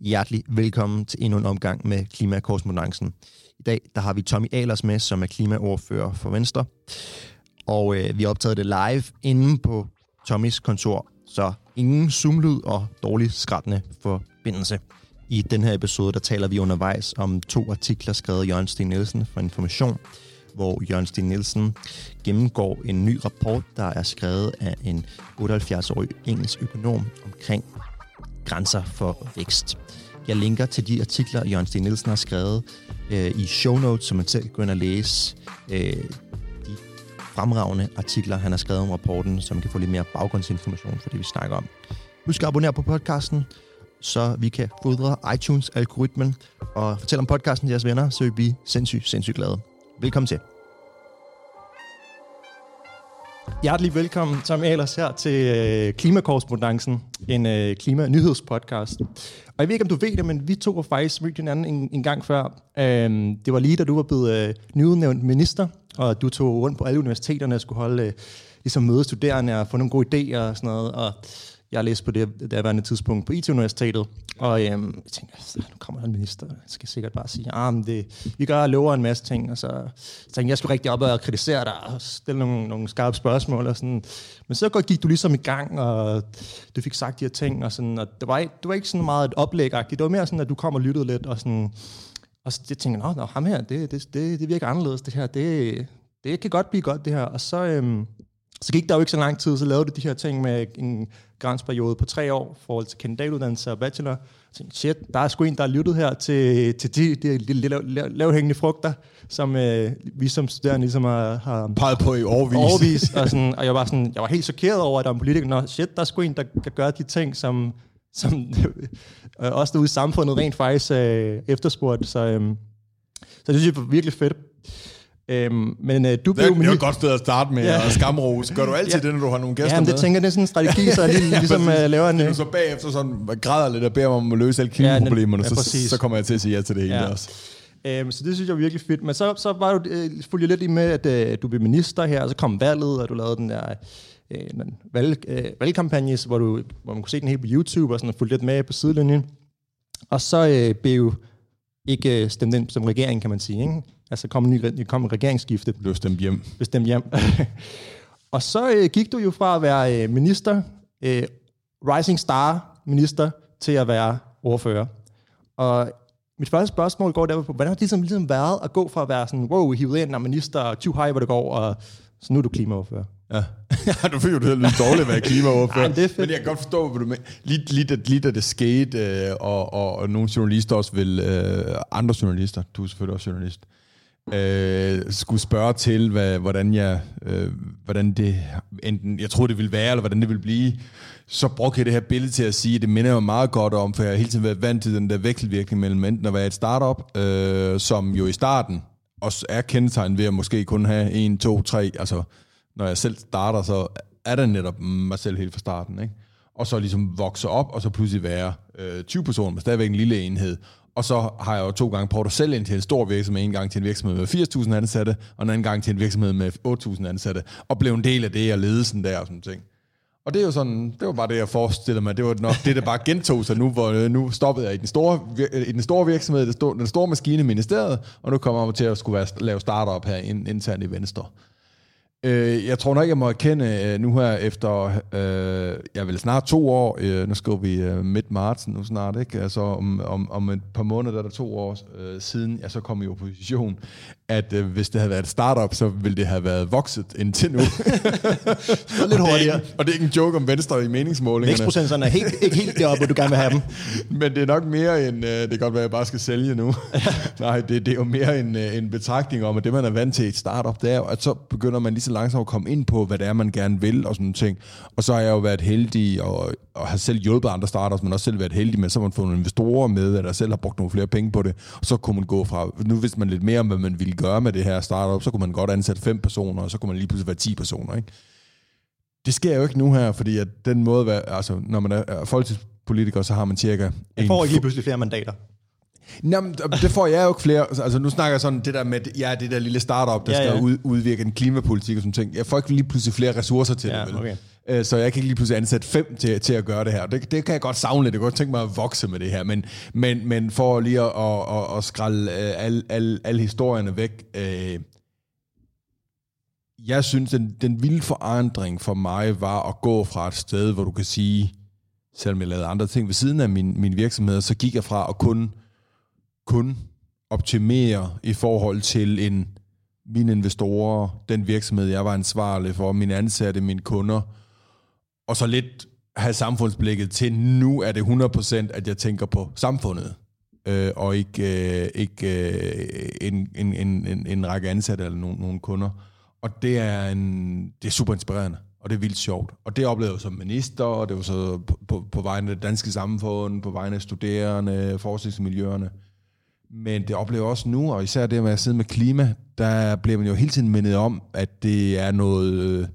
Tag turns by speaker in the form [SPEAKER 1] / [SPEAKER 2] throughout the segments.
[SPEAKER 1] Hjertelig velkommen til endnu en omgang med Klimakorrespondancen. I dag der har vi Tommy Alers med, som er klimaordfører for Venstre. Og øh, vi har optaget det live inde på Tommys kontor, så ingen zoomlyd og dårlig skrættende forbindelse. I den her episode, der taler vi undervejs om to artikler skrevet af Jørgen Sten Nielsen fra Information, hvor Jørgen Sten Nielsen gennemgår en ny rapport, der er skrevet af en 78-årig engelsk økonom omkring grænser for vækst. Jeg linker til de artikler, Jørgen Sten Nielsen har skrevet øh, i show notes, som man selv kan gå ind og læse øh, de fremragende artikler, han har skrevet om rapporten, så man kan få lidt mere baggrundsinformation for det, vi snakker om. Husk at abonnere på podcasten, så vi kan fodre iTunes-algoritmen og fortælle om podcasten til jeres venner, så vi bliver sindssygt, sindssygt glade. Velkommen til. Hjertelig velkommen, Tom Ahlers, her til øh, Klimakorrespondancen, en øh, klima-nyhedspodcast. Og jeg ved ikke, om du ved det, men vi to var faktisk mødt hinanden en, en gang før. Øhm, det var lige, da du var blevet øh, nyudnævnt minister, og du tog rundt på alle universiteterne og skulle holde, øh, ligesom møde studerende og få nogle gode idéer og sådan noget. Og jeg læste på det daværende tidspunkt på IT-universitetet, og øhm, jeg tænkte, nu kommer der en minister, jeg skal sikkert bare sige, ah, men det, vi gør og lover en masse ting, og så så tænkte jeg, skulle rigtig op og kritisere dig, og stille nogle, nogle skarpe spørgsmål, og sådan. men så gik du ligesom i gang, og du fik sagt de her ting, og, sådan, og det, var det var ikke sådan meget et oplæg det var mere sådan, at du kom og lyttede lidt, og sådan, og så jeg tænkte, nå, nå ham her, det, det, det, det virker anderledes, det her, det, det kan godt blive godt, det her, og så, øhm, så gik der jo ikke så lang tid, så lavede du de her ting med en grænsperiode på tre år, i forhold til kandidatuddannelse og bachelor. Jeg tænkte, shit, der er sgu en, der har lyttet her til, til de, de, de, de lavhængende frugter, som øh, vi som studerende ligesom har, har
[SPEAKER 2] peget på i overvis.
[SPEAKER 1] overvis og, sådan, og jeg var, sådan, jeg var helt chokeret over, at der var en politiker, Nå, shit, der er sgu en, der kan gøre de ting, som, som øh, også derude i samfundet rent faktisk øh, efterspurgt. Så, øh, så det synes jeg var virkelig fedt.
[SPEAKER 2] Øhm, men øh, du blev det, det er et godt sted at starte med ja. at skamrose. Gør du altid ja. det, når du har nogle gæster
[SPEAKER 1] ja, men det med? tænker det er sådan en strategi, så jeg lige, ja, ligesom uh, laver en...
[SPEAKER 2] Du så bagefter sådan græder lidt og beder om at løse alle klimaproblemerne, ja, ja, så, så kommer jeg til at sige ja til det hele ja. også.
[SPEAKER 1] Øhm, så det synes jeg er virkelig fedt. Men så, så var du øh, fulgte lidt i med, at øh, du blev minister her, og så kom valget, og du lavede den der øh, valg, øh, valgkampagne, hvor, du, hvor man kunne se den helt på YouTube, og sådan, og fulgte lidt med på sidelinjen. Og så øh, blev ikke øh, stemt ind som regering, kan man sige. Ikke? Altså kom en, kom en regeringsskifte.
[SPEAKER 2] Blev stemt hjem.
[SPEAKER 1] Blev stemt hjem. og så øh, gik du jo fra at være øh, minister, øh, rising star minister, til at være ordfører. Og mit første spørgsmål går der på, hvordan har det ligesom, ligesom været at gå fra at være sådan, wow, hivet ind af minister, og too high, hvor det går, og så nu er du klimaordfører.
[SPEAKER 2] Ja, ja du fik jo det lidt dårligt at være klimaordfører. det er fedt. Men jeg kan godt forstå, hvad du mener. Lige, lige, da, lige da det skete, øh, og, og, og nogle journalister også vil, øh, andre journalister, du er selvfølgelig også journalist, øh, skulle spørge til, hvad, hvordan, jeg, øh, hvordan det enten, jeg troede, det ville være, eller hvordan det ville blive, så brugte jeg det her billede til at sige, at det minder mig meget godt om, for jeg har hele tiden været vant til den der vekselvirkning mellem enten at være et startup, øh, som jo i starten også er kendetegnet ved at måske kun have en, to, tre, altså når jeg selv starter, så er det netop mig selv helt fra starten, ikke? Og så ligesom vokse op, og så pludselig være øh, 20 personer, men stadigvæk en lille enhed. Og så har jeg jo to gange prøvet at sælge ind til en stor virksomhed, en gang til en virksomhed med 80.000 ansatte, og en anden gang til en virksomhed med 8.000 ansatte, og blev en del af det, og ledelsen der og sådan ting. Og det er jo sådan, det var bare det, jeg forestillede mig. Det var nok det, der bare gentog sig nu, hvor øh, nu stoppede jeg i den store, i den store virksomhed, den store maskine i ministeriet, og nu kommer jeg til at skulle være, lave startup her internt i Venstre. Øh, jeg tror nok, jeg må erkende øh, nu her efter, øh, jeg vil snart to år, øh, nu skriver vi øh, midt marts nu snart, ikke? Altså om, om, om et par måneder, der er der to år øh, siden, jeg så kom i opposition, at øh, hvis det havde været et startup, så ville det have været vokset indtil nu.
[SPEAKER 1] lidt hurtigere.
[SPEAKER 2] Og det er ikke en joke om Venstre i meningsmålingerne.
[SPEAKER 1] Vækstprocenterne er helt, ikke helt deroppe, hvor du gerne vil have dem.
[SPEAKER 2] Men det er nok mere end, øh, det kan godt være, at jeg bare skal sælge nu. Nej, det, det er jo mere en, øh, en betragtning om, at det man er vant til i et startup, det er at så begynder man lige så langsomt at komme ind på, hvad det er, man gerne vil og sådan ting. Og så har jeg jo været heldig og, og har selv hjulpet andre startups, men også selv været heldig, men så har man fået nogle investorer med, eller selv har brugt nogle flere penge på det. Og så kunne man gå fra, nu vidste man lidt mere om, hvad man ville gøre med det her startup, så kunne man godt ansætte fem personer, og så kunne man lige pludselig være 10 personer. Ikke? Det sker jo ikke nu her, fordi at den måde, altså, når man er folketingspolitiker, så har man cirka...
[SPEAKER 1] Jeg får ikke lige pludselig flere mandater.
[SPEAKER 2] Nå, det får jeg jo ikke flere. Altså, nu snakker jeg sådan det der med, ja, det der lille startup, der ja, skal ja. Ud, udvirke en klimapolitik og sådan ting. Jeg får ikke lige pludselig flere ressourcer til ja, det. Vel? Okay. Øh, så jeg kan ikke lige pludselig ansætte fem til, til at gøre det her. Det, det kan jeg godt savne lidt. Jeg kan godt tænke mig at vokse med det her. Men, men, men for lige at, at, at, at skralde alle al, al historierne væk. Øh, jeg synes, den, den vilde forandring for mig var at gå fra et sted, hvor du kan sige, selvom jeg lavede andre ting ved siden af min, min virksomhed, så gik jeg fra at kun, kun optimere i forhold til en mine investorer, den virksomhed, jeg var ansvarlig for, mine ansatte, mine kunder, og så lidt have samfundsblikket til, nu er det 100% at jeg tænker på samfundet, øh, og ikke, øh, ikke øh, en, en, en, en række ansatte eller nogle, nogle kunder. Og det er, en, det er super inspirerende, og det er vildt sjovt. Og det oplevede jeg som minister, og det var så på, på, på vegne af det danske samfund, på vegne af studerende, forskningsmiljøerne. Men det oplever også nu, og især det med at sidde med klima, der bliver man jo hele tiden mindet om, at det er noget, øh,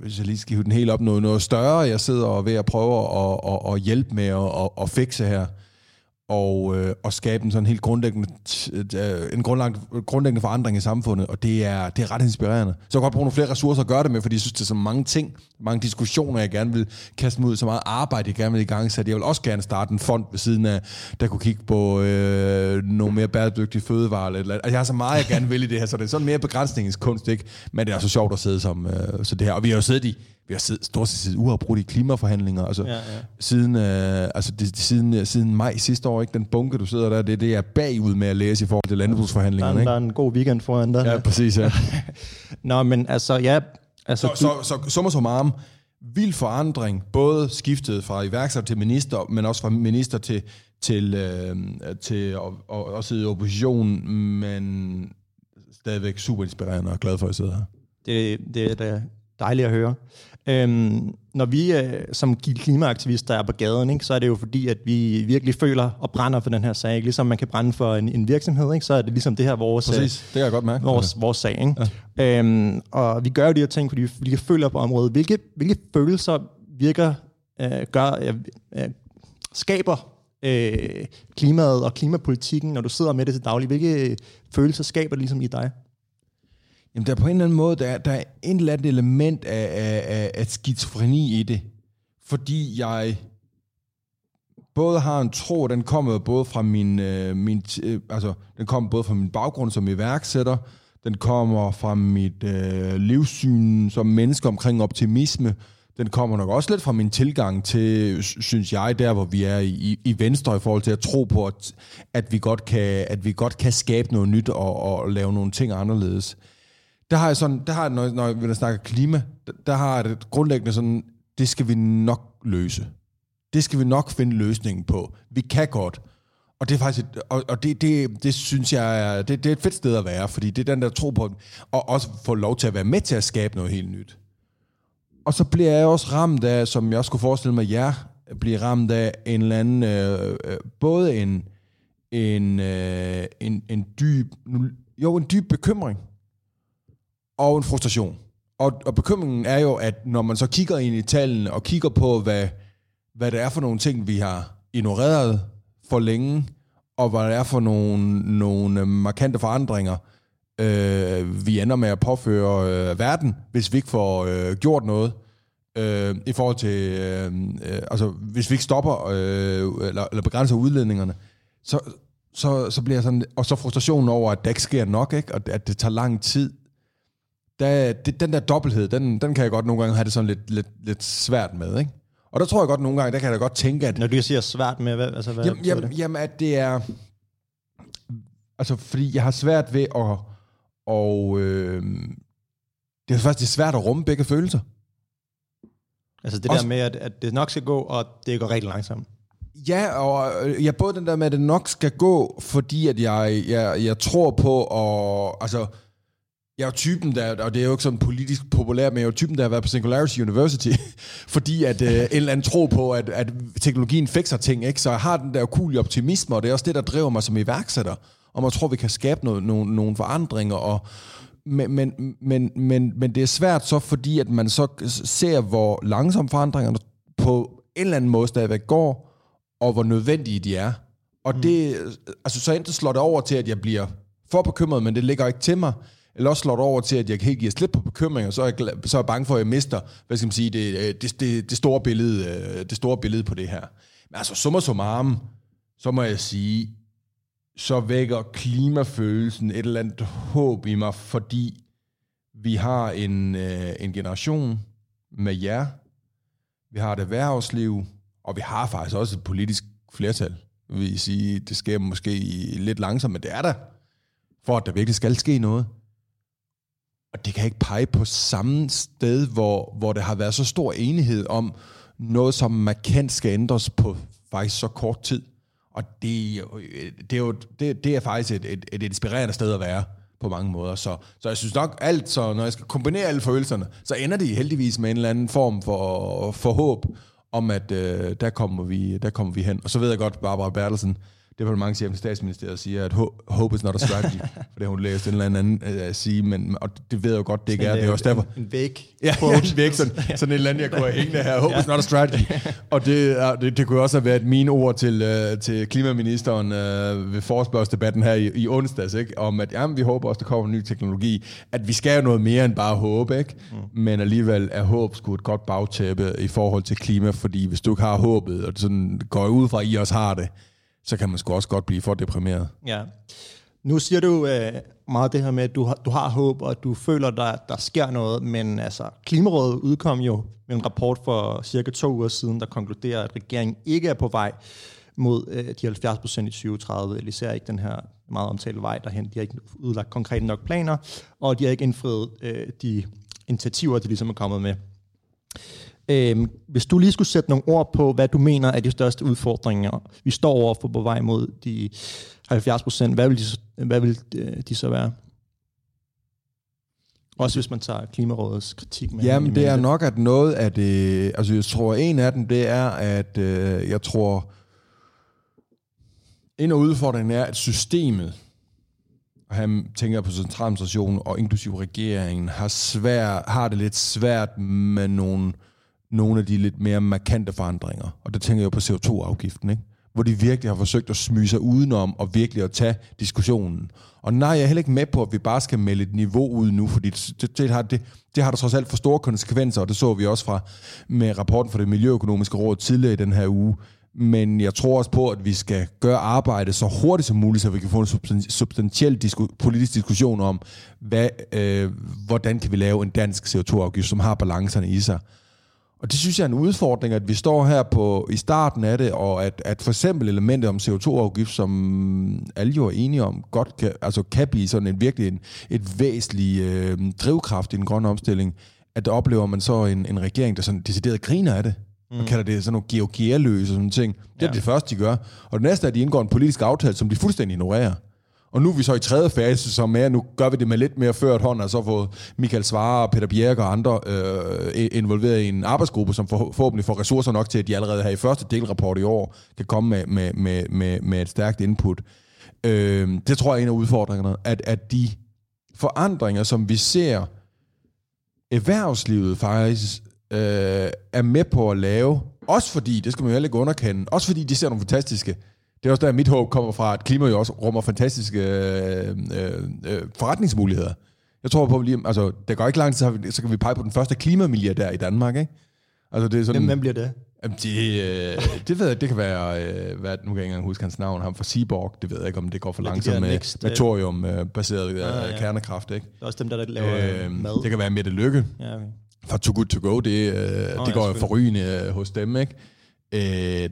[SPEAKER 2] hvis jeg lige skal hive den helt op, noget, noget større, jeg sidder og ved at prøve at, at, at hjælpe med at, at, at fikse her og, øh, og skabe en sådan helt grundlæggende, øh, en grundlæggende, grundlæggende forandring i samfundet, og det er, det er ret inspirerende. Så jeg kan godt bruge nogle flere ressourcer at gøre det med, fordi jeg synes, det er så mange ting, mange diskussioner, jeg gerne vil kaste mig ud, så meget arbejde, jeg gerne vil i gang sætte. Jeg vil også gerne starte en fond ved siden af, der kunne kigge på øh, nogle mere bæredygtige fødevarer. Eller, eller. Altså, jeg har så meget, jeg gerne vil i det her, så det er sådan mere begrænsningens kunst, ikke? Men det er så sjovt at sidde som øh, så det her. Og vi har jo siddet i vi har siddet, stort set siddet uafbrudt i klimaforhandlinger, altså ja, ja. siden, øh, altså det, siden, øh, siden maj sidste år, ikke? den bunke, du sidder der, det, det er bagud med at læse i forhold til landbrugsforhandlingerne.
[SPEAKER 1] Der,
[SPEAKER 2] ikke?
[SPEAKER 1] der er en god weekend foran dig.
[SPEAKER 2] Ja, præcis, ja.
[SPEAKER 1] Nå, men altså, ja... Altså,
[SPEAKER 2] så, så, så, summa summarum, vild forandring, både skiftet fra iværksætter til minister, men også fra minister til, til, øh, til at, at, at sidde i opposition, men stadigvæk super inspirerende og glad for at sidde her.
[SPEAKER 1] Det, det er da dejligt at høre. Øhm, når vi øh, som klimaaktivister er på gaden, ikke, så er det jo fordi, at vi virkelig føler og brænder for den her sag. Ikke? Ligesom man kan brænde for en, en virksomhed, ikke? så er det ligesom det her vores,
[SPEAKER 2] Præcis, det kan jeg godt mærke.
[SPEAKER 1] vores, vores sag. Ikke? Ja. Øhm, og vi gør jo de her ting, fordi vi, kan føle på området. Hvilke, hvilke følelser virker, øh, gør, øh, øh, skaber øh, klimaet og klimapolitikken, når du sidder med det til daglig? Hvilke følelser skaber det ligesom i dig?
[SPEAKER 2] Jamen, der er på en eller anden måde, der er, der er en eller anden element af, af, af, af skizofreni i det. Fordi jeg både har en tro, den kommer både fra min, øh, min øh, altså, den kommer både fra min baggrund som iværksætter, den kommer fra mit øh, livssyn som menneske omkring optimisme, den kommer nok også lidt fra min tilgang til, synes jeg, der hvor vi er i, i Venstre i forhold til at tro på, at, at, vi, godt kan, at vi godt kan skabe noget nyt og, og lave nogle ting anderledes der har jeg sådan, der har, når, når vi snakker klima, der, der har jeg det grundlæggende sådan, det skal vi nok løse. Det skal vi nok finde løsningen på. Vi kan godt. Og det er faktisk, et, og, og det, det, det synes jeg, er, det, det er et fedt sted at være, fordi det er den der tro på, og også få lov til at være med til at skabe noget helt nyt. Og så bliver jeg også ramt af, som jeg også kunne forestille mig, jer bliver ramt af en eller anden, øh, øh, både en, en, øh, en, en dyb, jo en dyb bekymring, og en frustration. Og, og bekymringen er jo, at når man så kigger ind i tallene og kigger på, hvad, hvad det er for nogle ting, vi har ignoreret for længe, og hvad det er for nogle, nogle markante forandringer, øh, vi ender med at påføre øh, verden, hvis vi ikke får øh, gjort noget øh, i forhold til, øh, øh, altså hvis vi ikke stopper øh, eller, eller begrænser udledningerne, så, så, så bliver sådan, og så frustrationen over, at det ikke sker nok, ikke? og at det tager lang tid, der, det, den der dobbelthed, den, den kan jeg godt nogle gange have det sådan lidt, lidt, lidt svært med, ikke? Og der tror jeg godt nogle gange, der kan jeg da godt tænke, at...
[SPEAKER 1] Når du siger svært med, hvad, altså hvad
[SPEAKER 2] jamen, jamen, det? jamen, at det er... Altså, fordi jeg har svært ved at... Og, øh, det er faktisk svært at rumme begge følelser.
[SPEAKER 1] Altså det Også, der med, at, at det nok skal gå, og det går rigtig langsomt.
[SPEAKER 2] Ja, og øh, ja, både den der med, at det nok skal gå, fordi at jeg, jeg, jeg tror på, og altså jeg er jo typen, der, og det er jo ikke sådan politisk populært, men jeg er jo typen, der har været på Singularity University, fordi at øh, en eller anden tro på, at, at teknologien fikser ting, ikke? så jeg har den der cool optimisme, og det er også det, der driver mig som iværksætter, og man tror, vi kan skabe noget, nogle, nogle forandringer, og, men, men, men, men, men det er svært så, fordi at man så ser, hvor langsomme forandringerne på en eller anden måde stadigvæk går, og hvor nødvendige de er. Og mm. det, altså så enten slår det over til, at jeg bliver for bekymret, men det ligger ikke til mig, eller også slår det over til, at jeg helt giver slip på bekymringer, så er jeg, så er jeg bange for, at jeg mister, hvad skal man sige, det, øh, det, det, det, store, billede, øh, det store billede på det her. Men altså, summa summarum, så må jeg sige, så vækker klimafølelsen et eller andet håb i mig, fordi vi har en, øh, en generation med jer, vi har et erhvervsliv, og vi har faktisk også et politisk flertal. Vi sige, det sker måske lidt langsomt, men det er der, for at der virkelig skal ske noget. Og det kan ikke pege på samme sted, hvor, hvor der har været så stor enighed om noget, som markant skal ændres på faktisk så kort tid. Og det, det, er, jo, det, det er faktisk et, et, et inspirerende sted at være på mange måder. Så, så jeg synes nok alt, så når jeg skal kombinere alle følelserne, så ender det heldigvis med en eller anden form for, for håb om, at øh, der, kommer vi, der kommer vi hen. Og så ved jeg godt, Barbara Bertelsen, departementchefen i statsministeriet siger, at hope is not a strategy, for det har hun læst en eller anden uh, sige, men, og det ved jeg jo godt, det ikke er. Det er også derfor.
[SPEAKER 1] En væg.
[SPEAKER 2] Ja, ja, en væg, sådan, sådan en eller anden, jeg kunne have hængende her. Hope ja. is not a strategy. og det, det, det kunne også have været mine ord til, uh, til klimaministeren uh, ved forespørgsdebatten her i, i onsdags, ikke? om at jamen, vi håber også, der kommer en ny teknologi, at vi skal jo noget mere end bare håbe, ikke? Mm. men alligevel er håb sgu et godt bagtæppe i forhold til klima, fordi hvis du ikke har håbet, og sådan går ud fra, at I også har det, så kan man sgu også godt blive for deprimeret.
[SPEAKER 1] Ja. Nu siger du uh, meget det her med, at du har, du har håb, og du føler, der, der sker noget, men altså, Klimarådet udkom jo med en rapport for cirka to uger siden, der konkluderer, at regeringen ikke er på vej mod uh, de 70 procent i 2030, eller især ikke den her meget omtalte vej derhen. De har ikke udlagt konkrete nok planer, og de har ikke indfriet uh, de initiativer, de ligesom er kommet med. Øhm, hvis du lige skulle sætte nogle ord på, hvad du mener er de største udfordringer, vi står over for på vej mod de 70 procent, hvad vil de, hvad vil øh, de så være? Også hvis man tager Klimarådets kritik med.
[SPEAKER 2] Jamen, det er nok, at noget af det... Altså, jeg tror, en af dem, det er, at øh, jeg tror... En af udfordringen er, at systemet, og han tænker på centraladministrationen og inklusiv regeringen, har, svær, har det lidt svært med nogle nogle af de lidt mere markante forandringer. Og der tænker jeg jo på CO2-afgiften, ikke? hvor de virkelig har forsøgt at smyge sig udenom og virkelig at tage diskussionen. Og nej, jeg er heller ikke med på, at vi bare skal melde et niveau ud nu, fordi det, det, har, det, det har der trods alt for store konsekvenser, og det så vi også fra med rapporten fra det Miljøøkonomiske Råd tidligere i den her uge. Men jeg tror også på, at vi skal gøre arbejdet så hurtigt som muligt, så vi kan få en substantiel disku- politisk diskussion om, hvad, øh, hvordan kan vi lave en dansk CO2-afgift, som har balancerne i sig. Og det synes jeg er en udfordring, at vi står her på i starten af det, og at, at for eksempel elementet om CO2-afgift, som alle jo er enige om, godt kan, altså kan blive sådan en virkelig en, et væsentlig øh, drivkraft i den grønne omstilling, at der oplever man så en, en regering, der sådan decideret griner af det, mm. og kalder det sådan nogle georgierløse og sådan ting. Det er ja. det første, de gør. Og det næste er, at de indgår en politisk aftale, som de fuldstændig ignorerer. Og nu er vi så i tredje fase, som er, nu gør vi det med lidt mere ført hånd, og så får Michael Svare, Peter Bjerg og andre øh, involveret i en arbejdsgruppe, som forhåbentlig får ressourcer nok til, at de allerede her i første delrapport i år kan komme med, med, med, med, med et stærkt input. Øh, det tror jeg er en af udfordringerne, at, at de forandringer, som vi ser erhvervslivet faktisk øh, er med på at lave, også fordi, det skal man jo heller ikke underkende, også fordi de ser nogle fantastiske det er også der, mit håb kommer fra, at klima jo også rummer fantastiske øh, øh, øh, forretningsmuligheder. Jeg tror på, lige, altså, det går ikke lang tid, så, vi, så kan vi pege på den første klimamilliardær i Danmark, ikke?
[SPEAKER 1] Altså, det er sådan, hvem, bliver det?
[SPEAKER 2] Jamen, det, øh, det ved jeg, det kan være, øh, hvad, nu kan jeg ikke engang huske hans navn, ham fra Seaborg, det ved jeg ikke, om det går for langsomt med, next, med thorium-baseret øh, ah, ja. kernekraft, ikke?
[SPEAKER 1] Det er også dem, der, der laver øh, mad.
[SPEAKER 2] Det kan være Mette Lykke. Ja, okay. Fra Too Good To Go, det, øh, oh, det går jo forrygende øh, hos dem, ikke? Øh,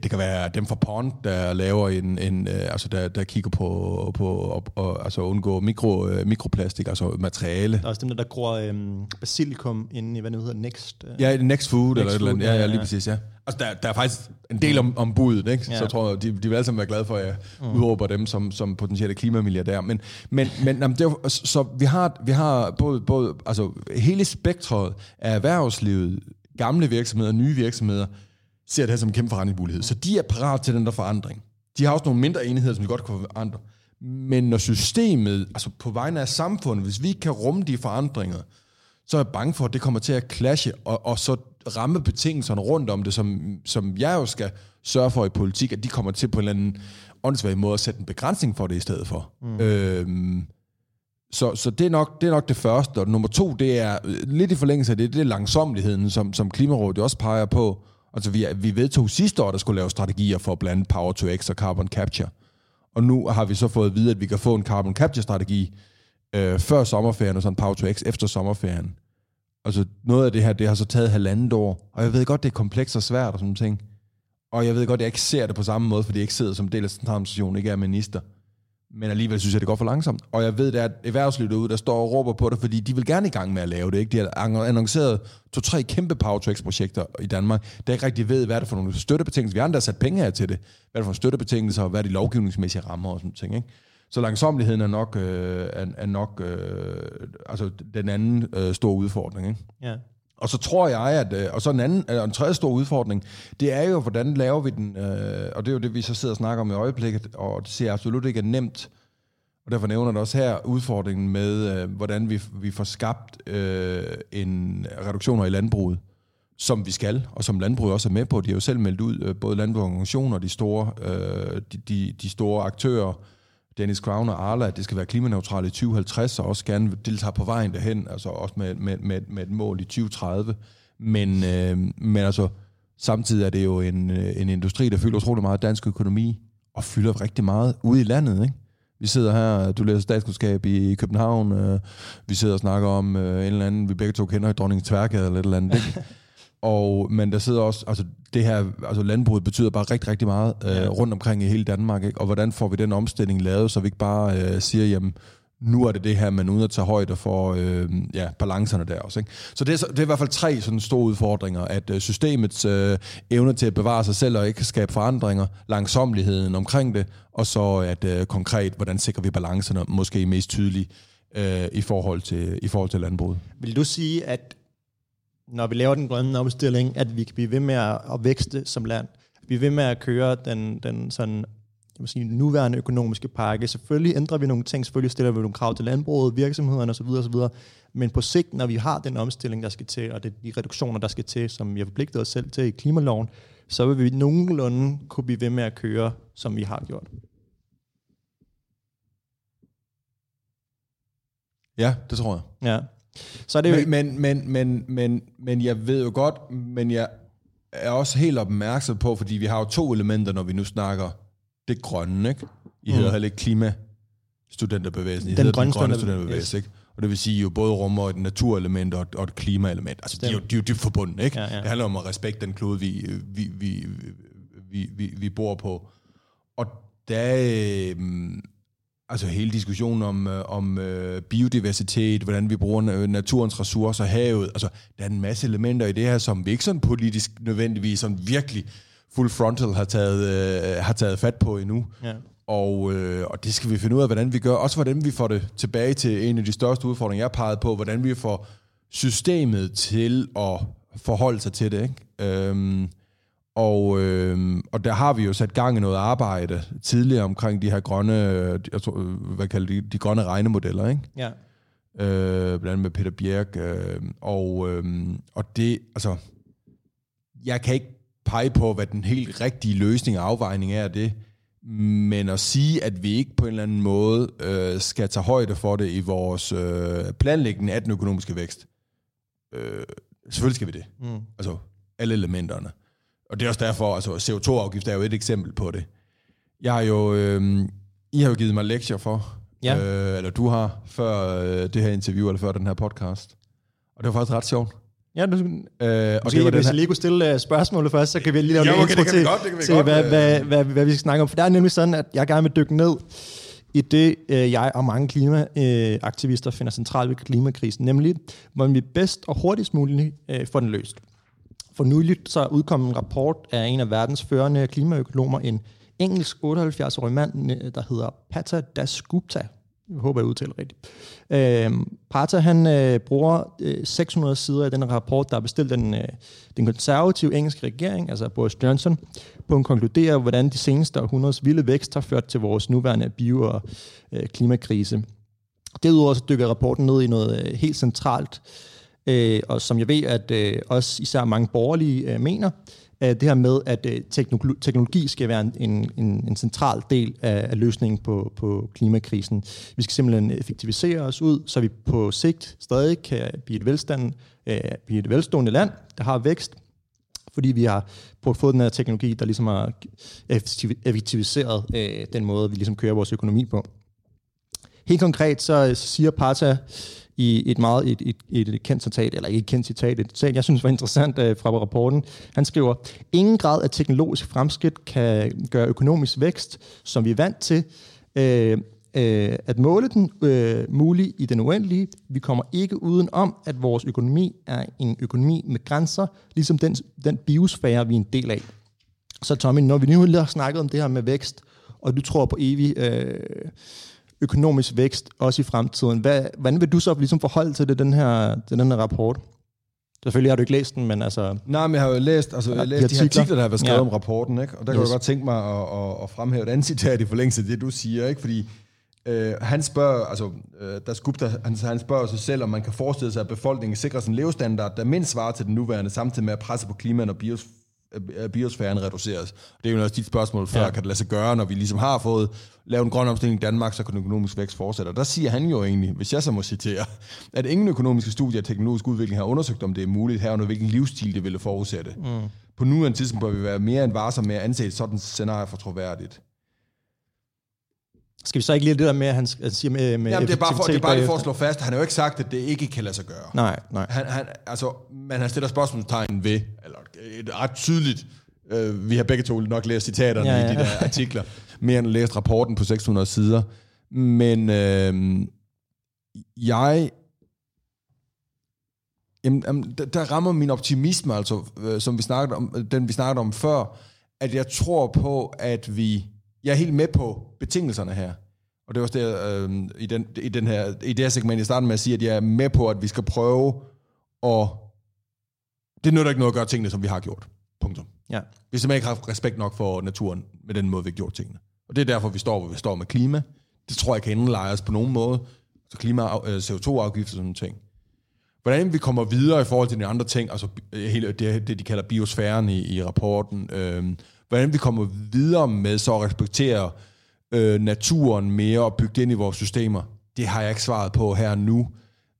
[SPEAKER 2] det kan være dem fra Pond, der laver en, en øh, altså der, der kigger på, på og, og, altså undgå mikro, øh, mikroplastik, altså materiale. Der
[SPEAKER 1] er også dem der, der gror øh, basilikum inde i, hvad det hedder, Next.
[SPEAKER 2] Øh. Ja, Next Food Next eller et eller andet. Ja, ja, lige præcis, ja. Altså der, der er faktisk en del om, om budet, ikke? Ja. Så jeg tror de, de vil alle sammen være glade for, at jeg mm. udråber dem som, som potentielle klimamilliardærer. Men, men, men jamen, det er, så vi har, vi har både, både altså, hele spektret af erhvervslivet, gamle virksomheder, nye virksomheder, ser det her som en kæmpe forandringsmulighed. Så de er parat til den der forandring. De har også nogle mindre enheder, som de godt kan forandre. Men når systemet, altså på vegne af samfundet, hvis vi ikke kan rumme de forandringer, så er jeg bange for, at det kommer til at clashe, og, og så ramme betingelserne rundt om det, som, som jeg jo skal sørge for i politik, at de kommer til på en eller anden åndsværdig måde at sætte en begrænsning for det i stedet for. Mm. Øhm, Så, så det, er nok, det er nok det første. Og nummer to, det er øh, lidt i forlængelse af det, det er langsomligheden, som, som Klimarådet også peger på. Altså vi, vi vedtog sidste år, der skulle lave strategier for blandt andet Power to X og Carbon Capture. Og nu har vi så fået at vide, at vi kan få en Carbon Capture-strategi øh, før sommerferien, og sådan Power to X efter sommerferien. Altså noget af det her, det har så taget halvandet år. Og jeg ved godt, det er komplekst og svært og sådan ting. Og jeg ved godt, at jeg ikke ser det på samme måde, fordi jeg ikke sidder som del af centraladministrationen, ikke er minister. Men alligevel synes jeg, det går for langsomt. Og jeg ved, at erhvervslivet derude, der står og råber på det, fordi de vil gerne i gang med at lave det. Ikke? De har annonceret to-tre kæmpe Powertrax-projekter i Danmark, der ikke rigtig ved, hvad er det for nogle støttebetingelser. Vi har sat penge her til det. Hvad er det for støttebetingelser, og hvad er de lovgivningsmæssige rammer og sådan ting. Ikke? Så langsomligheden er nok, øh, er, er nok øh, altså den anden øh, store udfordring. Ikke? Ja. Og så tror jeg, at øh, og så en anden, øh, en tredje stor udfordring, det er jo, hvordan laver vi den, øh, og det er jo det, vi så sidder og snakker om i øjeblikket, og det ser absolut ikke er nemt, og derfor nævner det også her udfordringen med, øh, hvordan vi, vi får skabt øh, en reduktioner i landbruget, som vi skal, og som landbruget også er med på. De har jo selv meldt ud, både landbrugsorganisationer og de store, øh, de, de, de store aktører, Dennis Crown og Arla, at det skal være klimaneutralt i 2050, og også gerne deltager på vejen derhen, altså også med, med, med, med et mål i 2030. Men, øh, men altså, samtidig er det jo en, øh, en industri, der fylder utrolig meget dansk økonomi, og fylder rigtig meget ude i landet, ikke? Vi sidder her, du læser statskundskab i København, øh, vi sidder og snakker om øh, en eller anden, vi begge to kender i Dronning Tværgade eller et eller andet. Ikke? Og, men der sidder også, altså det her, altså landbruget betyder bare rigtig, rigtig meget øh, rundt omkring i hele Danmark. Ikke? Og hvordan får vi den omstilling lavet, så vi ikke bare øh, siger, jamen, nu er det det her, men uden at tage højde for øh, ja, balancerne der også. Ikke? Så det er, det er i hvert fald tre sådan store udfordringer, at øh, systemets øh, evne til at bevare sig selv og ikke skabe forandringer, langsomligheden omkring det, og så at øh, konkret, hvordan sikrer vi balancerne måske mest tydeligt øh, i, forhold til, i forhold til landbruget.
[SPEAKER 1] Vil du sige, at når vi laver den grønne omstilling, at vi kan blive ved med at, vækste som land. Vi er ved med at køre den, den sådan, jeg må sige, nuværende økonomiske pakke. Selvfølgelig ændrer vi nogle ting, selvfølgelig stiller vi nogle krav til landbruget, virksomhederne osv. osv. Men på sigt, når vi har den omstilling, der skal til, og det, de reduktioner, der skal til, som vi har forpligtet os selv til i klimaloven, så vil vi nogenlunde kunne blive ved med at køre, som vi har gjort.
[SPEAKER 2] Ja, det tror jeg.
[SPEAKER 1] Ja.
[SPEAKER 2] Så er det jo... men, men, men, men, men jeg ved jo godt, men jeg er også helt opmærksom på, fordi vi har jo to elementer, når vi nu snakker det grønne, ikke? I mm. hedder heller ikke klimastudenterbevægelsen, I den hedder grønne, den grønne studenterbevægelse, yes. ikke? Og det vil sige jo både rummer et naturelement og et, og et klimaelement. Altså, de er, jo, de er jo dybt forbundet, ikke? Ja, ja. Det handler om at respektere den klode, vi, vi, vi, vi, vi, vi bor på. Og der, øh, altså hele diskussionen om, øh, om øh, biodiversitet, hvordan vi bruger naturens ressourcer, havet, altså der er en masse elementer i det her, som vi ikke sådan politisk nødvendigvis sådan virkelig full frontal har taget, øh, har taget fat på endnu. Ja. Og, øh, og det skal vi finde ud af, hvordan vi gør. Også hvordan vi får det tilbage til en af de største udfordringer, jeg peget på, hvordan vi får systemet til at forholde sig til det. Ikke? Øhm, og, øh, og der har vi jo sat gang i noget arbejde tidligere omkring de her grønne, jeg tror, hvad kalder de, de grønne regnemodeller, ikke? Ja. Øh, blandt andet med Peter Bjerg. Øh, og, øh, og det, altså, jeg kan ikke pege på, hvad den helt rigtige løsning og afvejning er af det, men at sige, at vi ikke på en eller anden måde øh, skal tage højde for det i vores øh, planlægning af den økonomiske vækst. Øh, selvfølgelig skal vi det. Mm. Altså, alle elementerne. Og det er også derfor, altså CO2-afgift er jo et eksempel på det. Jeg har jo, øh, I har jo givet mig lektier for, ja. øh, eller du har, før øh, det her interview, eller før den her podcast. Og det var faktisk ret sjovt.
[SPEAKER 1] Ja, du, øh, og det var hvis jeg lige kunne stille uh, spørgsmålet først, så kan vi lige lave
[SPEAKER 2] ja, okay, intro til, godt,
[SPEAKER 1] til godt, hvad, hvad, hvad, hvad vi skal snakke om. For det er nemlig sådan, at jeg gerne vil dykke ned i det, øh, jeg og mange klimaaktivister finder centralt ved klimakrisen, nemlig hvordan vi bedst og hurtigst muligt øh, får den løst. For nyligt så er udkommet en rapport af en af verdens førende klimaøkonomer, en engelsk 78-årig mand, øh, der hedder Pata Dasgupta. Jeg håber, jeg udtaler rigtigt. Øhm, Pata, han øh, bruger øh, 600 sider af den rapport, der er bestilt den, øh, den konservative engelske regering, altså Boris Johnson, på at konkludere, hvordan de seneste århundredes vilde vækst har ført til vores nuværende bio- og øh, klimakrise. Derudover så dykker rapporten ned i noget øh, helt centralt, øh, Øh, og som jeg ved, at øh, også især mange borgerlige øh, mener, øh, det her med, at øh, teknologi skal være en, en, en central del af, af løsningen på, på klimakrisen. Vi skal simpelthen effektivisere os ud, så vi på sigt stadig kan blive et, velstand, blive et velstående land, der har vækst, fordi vi har fået den her teknologi, der ligesom har effektiviseret øh, den måde, vi ligesom kører vores økonomi på. Helt konkret så siger Parta i et meget et, et, et kendt citat, eller ikke et kendt citat, et citat, jeg synes var interessant øh, fra rapporten. Han skriver, ingen grad af teknologisk fremskridt kan gøre økonomisk vækst, som vi er vant til, øh, øh, at måle den øh, mulig i den uendelige. Vi kommer ikke uden om, at vores økonomi er en økonomi med grænser, ligesom den, den biosfære, vi er en del af. Så Tommy, når vi nu har snakket om det her med vækst, og du tror på evig øh, økonomisk vækst også i fremtiden, hvad, hvordan vil du så ligesom forholde til det, den her, til den her rapport? Selvfølgelig har du ikke læst den, men altså...
[SPEAKER 2] Nej, men jeg har jo læst, altså, jeg har læst de, de her artikler, der har været skrevet ja. om rapporten, ikke? og der yes. kan jeg godt tænke mig at, at, at fremhæve et andet citat i forlængelse af det, du siger, ikke? fordi Øh, han spørger, altså, øh, der Gupta, han, han spørger sig selv, om man kan forestille sig, at befolkningen sikrer en levestandard, der mindst svarer til den nuværende, samtidig med at presse på klimaet og bios, biosfæren reduceres. Det er jo også dit spørgsmål før, ja. kan det lade sig gøre, når vi ligesom har fået lavet en grøn omstilling i Danmark, så kan den økonomisk vækst fortsætte. Og der siger han jo egentlig, hvis jeg så må citere, at ingen økonomiske studier af teknologisk udvikling har undersøgt, om det er muligt her, og hvilken livsstil det ville forudsætte. Mm. På nuværende tidspunkt bør vi være mere end varsom med at anse et sådan scenarie for troværdigt.
[SPEAKER 1] Skal vi så ikke lige det der med, at han, han siger med, med
[SPEAKER 2] Jamen, det er bare for, det er bare for at slå fast. Han har jo ikke sagt, at det ikke kan lade sig gøre.
[SPEAKER 1] Nej, nej.
[SPEAKER 2] Han, han, altså, men han stiller spørgsmålstegn ved, eller et ret tydeligt, øh, vi har begge to nok læst citaterne ja, ja. i de der artikler, mere end læst rapporten på 600 sider. Men øh, jeg Jamen, der, der rammer min optimisme, altså, øh, som vi snakkede om, den vi snakkede om før, at jeg tror på, at vi jeg er helt med på betingelserne her. Og det var også det, øh, i, den, i, den her, i det her segment, jeg startede med at sige, at jeg er med på, at vi skal prøve at... Det nytter ikke noget at gøre tingene, som vi har gjort. Punktum. Ja. Vi simpelthen ikke har respekt nok for naturen med den måde, vi har gjort tingene. Og det er derfor, vi står, hvor vi står med klima. Det tror jeg kan indleje os på nogen måde. Så klima, øh, CO2-afgifter og sådan nogle ting. Hvordan vi kommer videre i forhold til de andre ting, altså hele det, det de kalder biosfæren i, i rapporten, øh, Hvordan vi kommer videre med så at respektere øh, naturen mere og bygge det ind i vores systemer, det har jeg ikke svaret på her nu.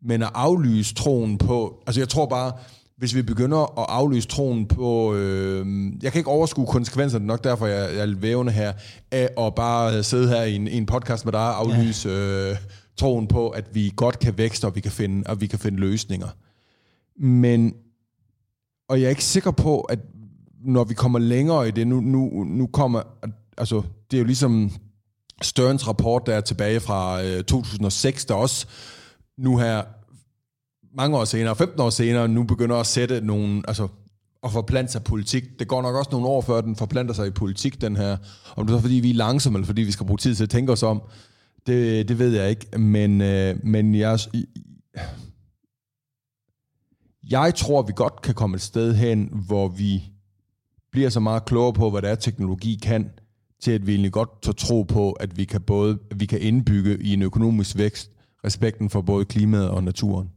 [SPEAKER 2] Men at aflyse troen på... Altså jeg tror bare, hvis vi begynder at aflyse troen på... Øh, jeg kan ikke overskue konsekvenserne, nok derfor jeg, jeg er vævende her, af at bare sidde her i en, i en podcast med dig og aflyse ja. øh, troen på, at vi godt kan vækste, og vi kan finde, og vi kan finde løsninger. Men... Og jeg er ikke sikker på, at når vi kommer længere i det, nu, nu, nu kommer, altså det er jo ligesom Størens rapport, der er tilbage fra øh, 2006, der også nu her mange år senere, 15 år senere, nu begynder at sætte nogle, altså at forplante sig politik. Det går nok også nogle år før, den forplanter sig i politik, den her. Om det er fordi, vi er langsomme, eller fordi vi skal bruge tid til at tænke os om, det, det ved jeg ikke. Men, øh, men jeg, jeg tror, vi godt kan komme et sted hen, hvor vi bliver så meget klogere på, hvad det er, teknologi kan, til at vi egentlig godt tør tro på, at vi kan både vi kan indbygge i en økonomisk vækst respekten for både klimaet og naturen.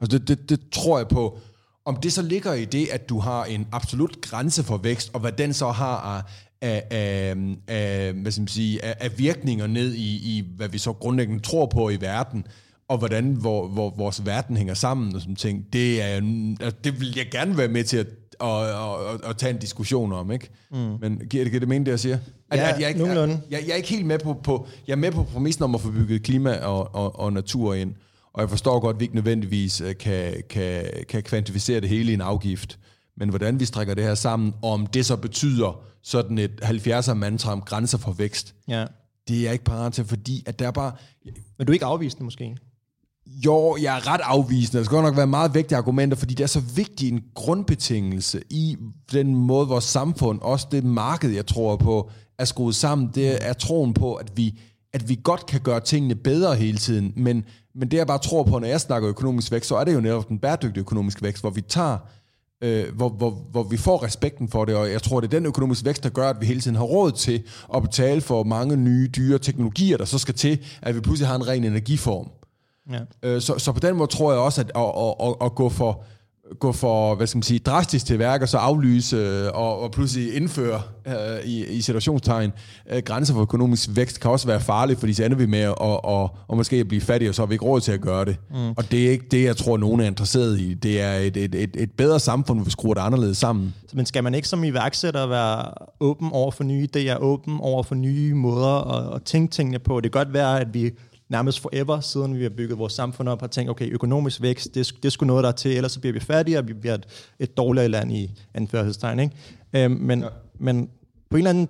[SPEAKER 2] Altså det, det, det tror jeg på. Om det så ligger i det, at du har en absolut grænse for vækst, og hvad den så har af, af, af, af, hvad skal man sige, af, af virkninger ned i, i, hvad vi så grundlæggende tror på i verden, og hvordan hvor, hvor vores verden hænger sammen og sådan ting, det, er, altså, det vil jeg gerne være med til at at, at, at, tage en diskussion om, ikke? Mm. Men giver det, giver det mening, det jeg siger?
[SPEAKER 1] At, ja, at jeg, ikke, jeg,
[SPEAKER 2] jeg, jeg er ikke helt med på, på, jeg er med på præmissen om at få bygget klima og, og, og natur ind, og jeg forstår godt, at vi ikke nødvendigvis øh, kan, kan, kan kvantificere det hele i en afgift, men hvordan vi strækker det her sammen, og om det så betyder sådan et 70'er mantra om grænser for vækst, ja. det er jeg ikke parat til, fordi at der er bare...
[SPEAKER 1] Men du er ikke afvist måske?
[SPEAKER 2] Jo, jeg er ret afvisende. Der skal godt nok være meget vigtige argumenter, fordi det er så vigtig en grundbetingelse i den måde, vores samfund, også det marked, jeg tror på, er skruet sammen. Det er troen på, at vi, at vi godt kan gøre tingene bedre hele tiden. Men, men det, jeg bare tror på, når jeg snakker økonomisk vækst, så er det jo netop den bæredygtige økonomiske vækst, hvor vi tager øh, hvor, hvor, hvor vi får respekten for det, og jeg tror, det er den økonomiske vækst, der gør, at vi hele tiden har råd til at betale for mange nye, dyre teknologier, der så skal til, at vi pludselig har en ren energiform. Ja. Øh, så, så på den måde tror jeg også, at at, at, at, at gå for gå for, hvad skal man sige, drastisk til værk, og så aflyse øh, og, og pludselig indføre øh, i, i situationstegn øh, grænser for økonomisk vækst, kan også være farligt, fordi så ender vi med at og, og, og måske at blive fattige, og så har vi ikke råd til at gøre det. Mm. Og det er ikke det, jeg tror, nogen er interesseret i. Det er et, et, et, et bedre samfund, hvor vi skruer det anderledes sammen.
[SPEAKER 1] Men skal man ikke som iværksætter være åben over for nye idéer, åben over for nye måder at, at tænke tingene på? Det kan godt være, at vi nærmest forever, siden vi har bygget vores samfund op, har tænkt, okay, økonomisk vækst, det, det er sgu noget, der er til, ellers så bliver vi fattige, og vi bliver et, et dårligere land i anførselstegn. Ikke? Øhm, men, ja. men på en eller anden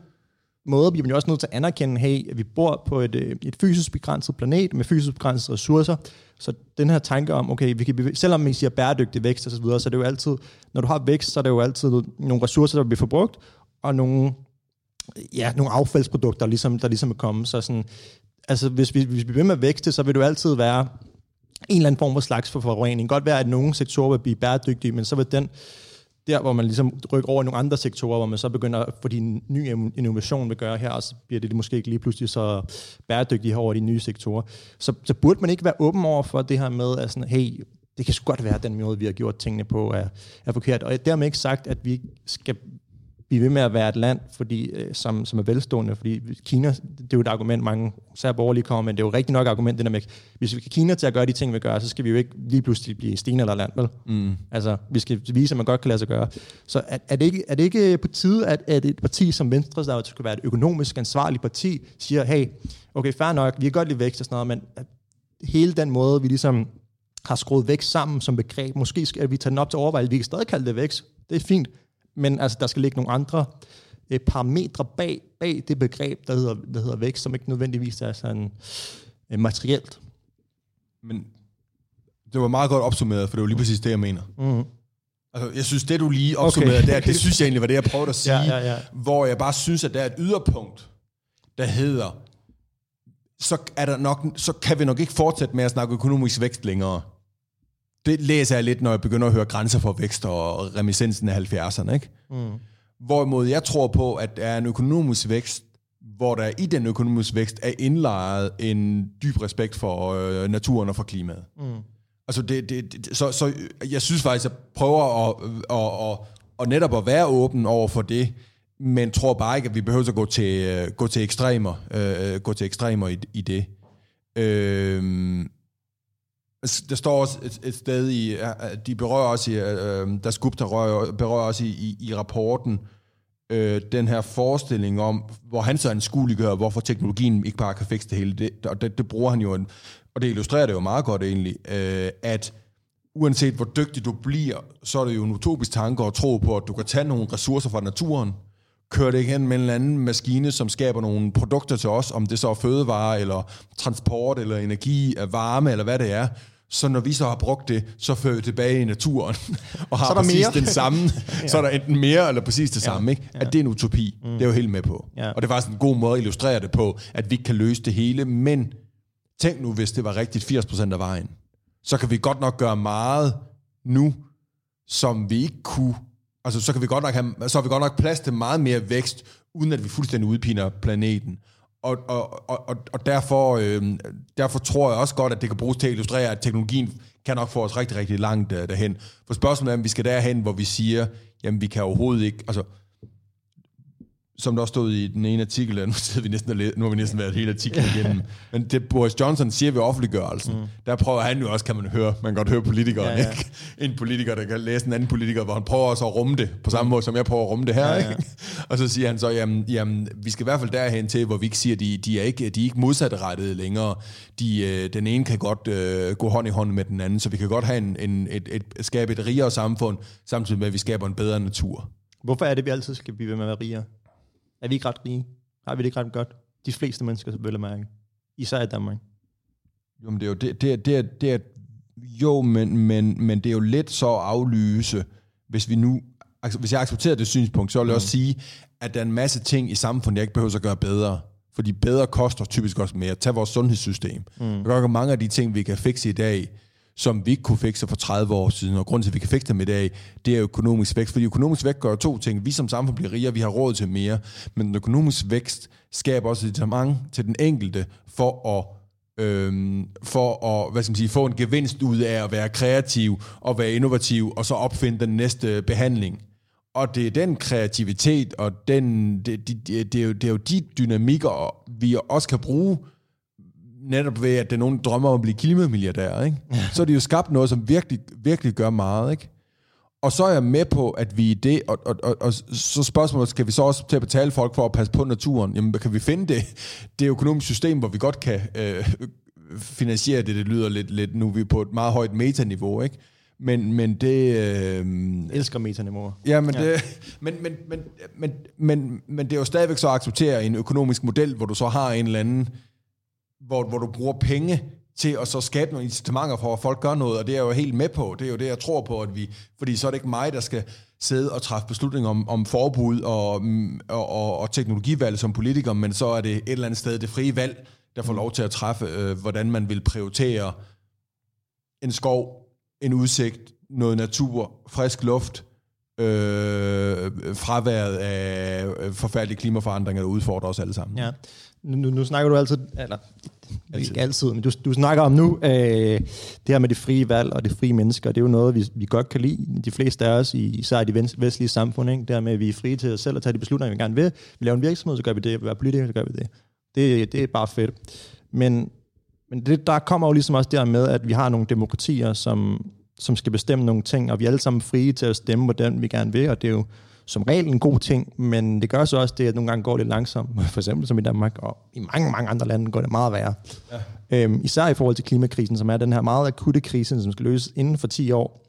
[SPEAKER 1] måde bliver man jo også nødt til at anerkende, hey, at vi bor på et, øh, et fysisk begrænset planet med fysisk begrænsede ressourcer, så den her tanke om, okay, vi kan selvom man siger bæredygtig vækst og så videre, så er det jo altid, når du har vækst, så er det jo altid nogle ressourcer, der bliver forbrugt, og nogle, ja, nogle affaldsprodukter, der ligesom, der ligesom er kommet. Så sådan, altså hvis vi, hvis vi bliver med at vækste, så vil du jo altid være en eller anden form for slags for forurening. Godt være, at nogle sektorer vil blive bæredygtige, men så vil den, der hvor man ligesom rykker over i nogle andre sektorer, hvor man så begynder, at få din nye innovation vil gøre her, og så bliver det måske ikke lige pludselig så bæredygtigt over de nye sektorer. Så, så burde man ikke være åben over for det her med, at sådan, hey, det kan sgu godt være, at den måde, vi har gjort tingene på, er, er forkert. Og dermed ikke sagt, at vi skal vi er ved med at være et land, fordi, øh, som, som er velstående, fordi Kina, det er jo et argument, mange særligt borgerlige kommer med, det er jo rigtig nok argument, det der med, hvis vi kan Kina til at gøre de ting, vi gør, så skal vi jo ikke lige pludselig blive sten eller land, vel? Mm. Altså, vi skal vise, at man godt kan lade sig gøre. Så er, er, det, ikke, er det ikke på tide, at, at et parti som Venstre, der skal være et økonomisk ansvarligt parti, siger, hey, okay, fair nok, vi kan godt lide vækst og sådan noget, men hele den måde, vi ligesom har skruet vækst sammen som begreb, måske skal vi tage den op til overvejelse, vi kan stadig kalde det vækst, det er fint, men altså, der skal ligge nogle andre øh, parametre bag, bag det begreb, der hedder, der hedder vækst, som ikke nødvendigvis er sådan øh, materielt.
[SPEAKER 2] Men det var meget godt opsummeret, for det var lige præcis det, jeg mener. Mm. Altså, jeg synes, det du lige opsummerede okay. der, det synes jeg egentlig var det, jeg prøvede at sige, ja, ja, ja. hvor jeg bare synes, at der er et yderpunkt, der hedder, så, er der nok, så kan vi nok ikke fortsætte med at snakke økonomisk vækst længere det læser jeg lidt, når jeg begynder at høre grænser for vækst og reminiscensen af 70'erne. Ikke? Mm. Hvorimod jeg tror på, at der er en økonomisk vækst, hvor der i den økonomiske vækst er indlejret en dyb respekt for øh, naturen og for klimaet. Mm. Altså det, det, det, så, så jeg synes faktisk, at jeg prøver at, at, at, at netop at være åben over for det, men tror bare ikke, at vi behøver at gå til, øh, gå til ekstremer, øh, gå til ekstremer i, i det. Øh, Altså, der står også et, et sted i, de berører også i, øh, der Gupta berører, berører også i, i, i rapporten, øh, den her forestilling om, hvor han så anskueliggør, hvorfor teknologien ikke bare kan fikse det hele. Det, og det, det bruger han jo, en, og det illustrerer det jo meget godt egentlig, øh, at uanset hvor dygtig du bliver, så er det jo en utopisk tanke at tro på, at du kan tage nogle ressourcer fra naturen, køre det igen med en eller anden maskine, som skaber nogle produkter til os, om det så er fødevare, eller transport, eller energi, varme, eller hvad det er, så når vi så har brugt det, så fører vi tilbage i naturen, og har så er der præcis mere. den samme, ja. så er der enten mere eller præcis det ja. samme. Ikke? At det er en utopi, mm. det er jo helt med på. Ja. Og det er faktisk en god måde at illustrere det på, at vi ikke kan løse det hele, men tænk nu, hvis det var rigtigt 80% af vejen. Så kan vi godt nok gøre meget nu, som vi ikke kunne. Altså, så kan vi godt nok have, så har vi godt nok plads til meget mere vækst, uden at vi fuldstændig udpiner planeten. Og, og, og, og derfor, øh, derfor tror jeg også godt, at det kan bruges til at illustrere, at teknologien kan nok få os rigtig, rigtig langt øh, derhen. For spørgsmålet er, om vi skal derhen, hvor vi siger, jamen vi kan overhovedet ikke, altså som der også stod i den ene artikel, nu, vi næsten nu har vi næsten været hele artiklen igennem, men det Boris Johnson siger ved offentliggørelsen, mm. der prøver han jo også, kan man høre, man kan godt høre politikeren, ja, ja. ikke? En politiker, der kan læse en anden politiker, hvor han prøver også at rumme det, på samme mm. måde, som jeg prøver at rumme det her, ja, ja. ikke? Og så siger han så, jamen, jamen, vi skal i hvert fald derhen til, hvor vi ikke siger, de, de er ikke, de er ikke modsatrettede længere. De, øh, den ene kan godt øh, gå hånd i hånd med den anden, så vi kan godt have en, en, et, et, skabe et rigere samfund, samtidig med, at vi skaber en bedre natur.
[SPEAKER 1] Hvorfor er det, vi altid skal blive ved med at være rigere? Er vi ikke ret rige? Har vi det ikke ret godt? De fleste mennesker, vil jeg mærke. Især i Danmark.
[SPEAKER 2] Jo, men det er jo det, det, er, det, det er, jo, men, men, men det er jo let så at aflyse, hvis vi nu, altså, hvis jeg accepterer det synspunkt, så vil jeg mm. også sige, at der er en masse ting i samfundet, jeg ikke behøver at gøre bedre. Fordi bedre koster typisk også mere. Tag vores sundhedssystem. Mm. Der er mange af de ting, vi kan fikse i dag, som vi ikke kunne fikse for 30 år siden. Og grunden til, at vi kan fikse dem i dag, det er økonomisk vækst. Fordi økonomisk vækst gør to ting. Vi som samfund bliver rigere, vi har råd til mere. Men den økonomisk vækst skaber også et mange til den enkelte for at øhm, for at hvad skal man sige, få en gevinst ud af at være kreativ og være innovativ, og så opfinde den næste behandling. Og det er den kreativitet, og den, det, det, det, det, er jo, det er jo de dynamikker, vi også kan bruge, netop ved, at det er nogen, der drømmer om at blive klimamilliardær, ikke? Så er det jo skabt noget, som virkelig, virkelig gør meget. Ikke? Og så er jeg med på, at vi i det, og, og, og, og så spørgsmålet, skal vi så også til at betale folk for at passe på naturen? Jamen, kan vi finde det, det økonomiske system, hvor vi godt kan øh, finansiere det? Det lyder lidt, lidt, nu er vi på et meget højt metaniveau, ikke? Men, men det... Øh,
[SPEAKER 1] jeg elsker metaniveauer.
[SPEAKER 2] Ja, men, ja. Det, men, men, men, men, men, men det er jo stadigvæk så at acceptere en økonomisk model, hvor du så har en eller anden, hvor, hvor du bruger penge til at så skabe nogle incitamenter for, at folk gør noget, og det er jeg jo helt med på. Det er jo det, jeg tror på, at vi, fordi så er det ikke mig, der skal sidde og træffe beslutninger om, om forbud og, og, og, og teknologivalg som politiker, men så er det et eller andet sted det frie valg, der får lov til at træffe, øh, hvordan man vil prioritere en skov, en udsigt, noget natur, frisk luft, øh, fraværet af forfærdelige klimaforandringer, der udfordrer os alle sammen.
[SPEAKER 1] Ja. Nu, nu snakker du altid, eller altid. ikke altid, men du, du snakker om nu, øh, det her med det frie valg og det frie mennesker, det er jo noget, vi, vi godt kan lide, de fleste af os, især i de vestlige samfund, ikke? det her med, at vi er frie til os selv at tage de beslutninger, vi gerne vil. Vi laver en virksomhed, så gør vi det. Vi er politikere, så gør vi det. Det, det er bare fedt. Men, men det, der kommer jo ligesom også der med, at vi har nogle demokratier, som, som skal bestemme nogle ting, og vi er alle sammen frie til at stemme den, vi gerne vil, og det er jo som regel en god ting, men det gør så også det, at nogle gange går lidt langsomt, for eksempel som i Danmark, og i mange, mange andre lande går det meget værre. Ja. Øhm, især i forhold til klimakrisen, som er den her meget akutte krise, som skal løses inden for 10 år.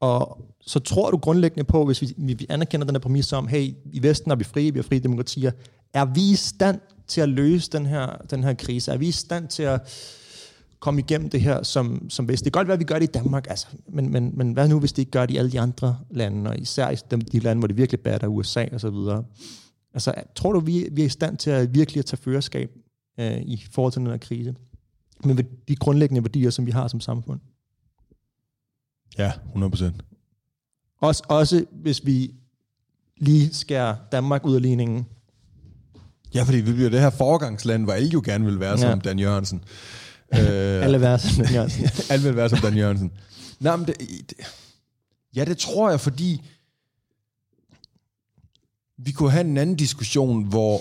[SPEAKER 1] Og så tror du grundlæggende på, hvis vi, vi anerkender den her præmis om, hey, i Vesten er vi frie, vi er frie demokratier, er vi i stand til at løse den her, den her krise? Er vi i stand til at komme igennem det her som, som hvis Det kan godt være, at vi gør det i Danmark, altså, men, men, men hvad nu, hvis det ikke gør det i alle de andre lande, og især i de, de lande, hvor det virkelig batter, USA og så videre. Altså, tror du, vi, vi er i stand til at virkelig at tage førerskab øh, i forhold til den her krise? Med de grundlæggende værdier, som vi har som samfund?
[SPEAKER 2] Ja, 100 procent.
[SPEAKER 1] Også, også hvis vi lige skærer Danmark ud af ligningen.
[SPEAKER 2] Ja, fordi vi bliver det her foregangsland, hvor alle jo gerne vil være ja. som Dan Jørgensen.
[SPEAKER 1] Øh, Alle som Dan Jørgensen.
[SPEAKER 2] Alle som Dan Jørgensen. Nej, men det, det, ja, det tror jeg, fordi vi kunne have en anden diskussion, hvor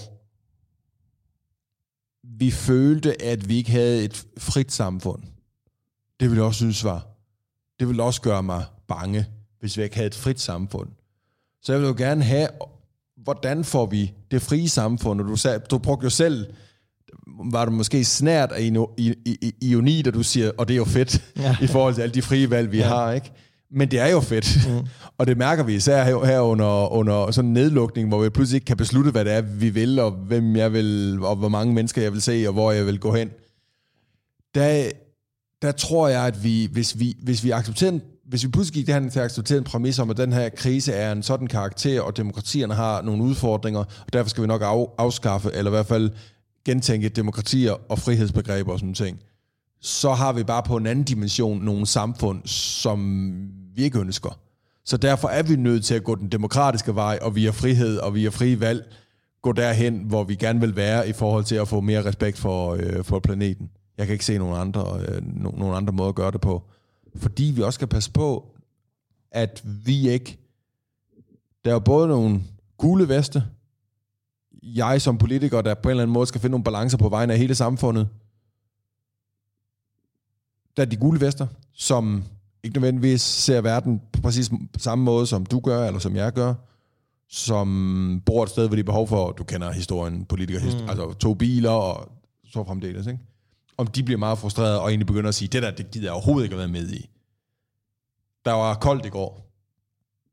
[SPEAKER 2] vi følte, at vi ikke havde et frit samfund. Det ville jeg også synes var. Det ville også gøre mig bange, hvis vi ikke havde et frit samfund. Så jeg vil jo gerne have, hvordan får vi det frie samfund? Og du, sagde, du brugte jo selv var du måske snært af ironi, da du siger, og det er jo fedt, ja. i forhold til alle de frie valg, vi ja. har, ikke? Men det er jo fedt. Mm. og det mærker vi især her, her under, under sådan en nedlukning, hvor vi pludselig ikke kan beslutte, hvad det er, vi vil, og hvem jeg vil, og hvor mange mennesker jeg vil se, og hvor jeg vil gå hen. Der, der tror jeg, at vi, hvis vi, hvis vi accepterer hvis vi pludselig gik det her til at acceptere en præmis om, at den her krise er en sådan karakter, og demokratierne har nogle udfordringer, og derfor skal vi nok af, afskaffe, eller i hvert fald gentænke demokratier og frihedsbegreber og sådan ting, så har vi bare på en anden dimension nogle samfund, som vi ikke ønsker. Så derfor er vi nødt til at gå den demokratiske vej, og via frihed og via frie valg, gå derhen, hvor vi gerne vil være i forhold til at få mere respekt for, øh, for planeten. Jeg kan ikke se nogen andre, øh, no, nogen andre måder at gøre det på. Fordi vi også skal passe på, at vi ikke... Der er jo både nogle gule veste, jeg som politiker, der på en eller anden måde skal finde nogle balancer på vegne af hele samfundet, der er de gule vester, som ikke nødvendigvis ser verden på præcis samme måde, som du gør, eller som jeg gør, som bor et sted, hvor de har behov for, du kender historien, politikere, mm. altså to biler og så fremdeles, ikke? Om de bliver meget frustrerede og egentlig begynder at sige, det der, det gider jeg overhovedet ikke at være med i. Der var koldt i går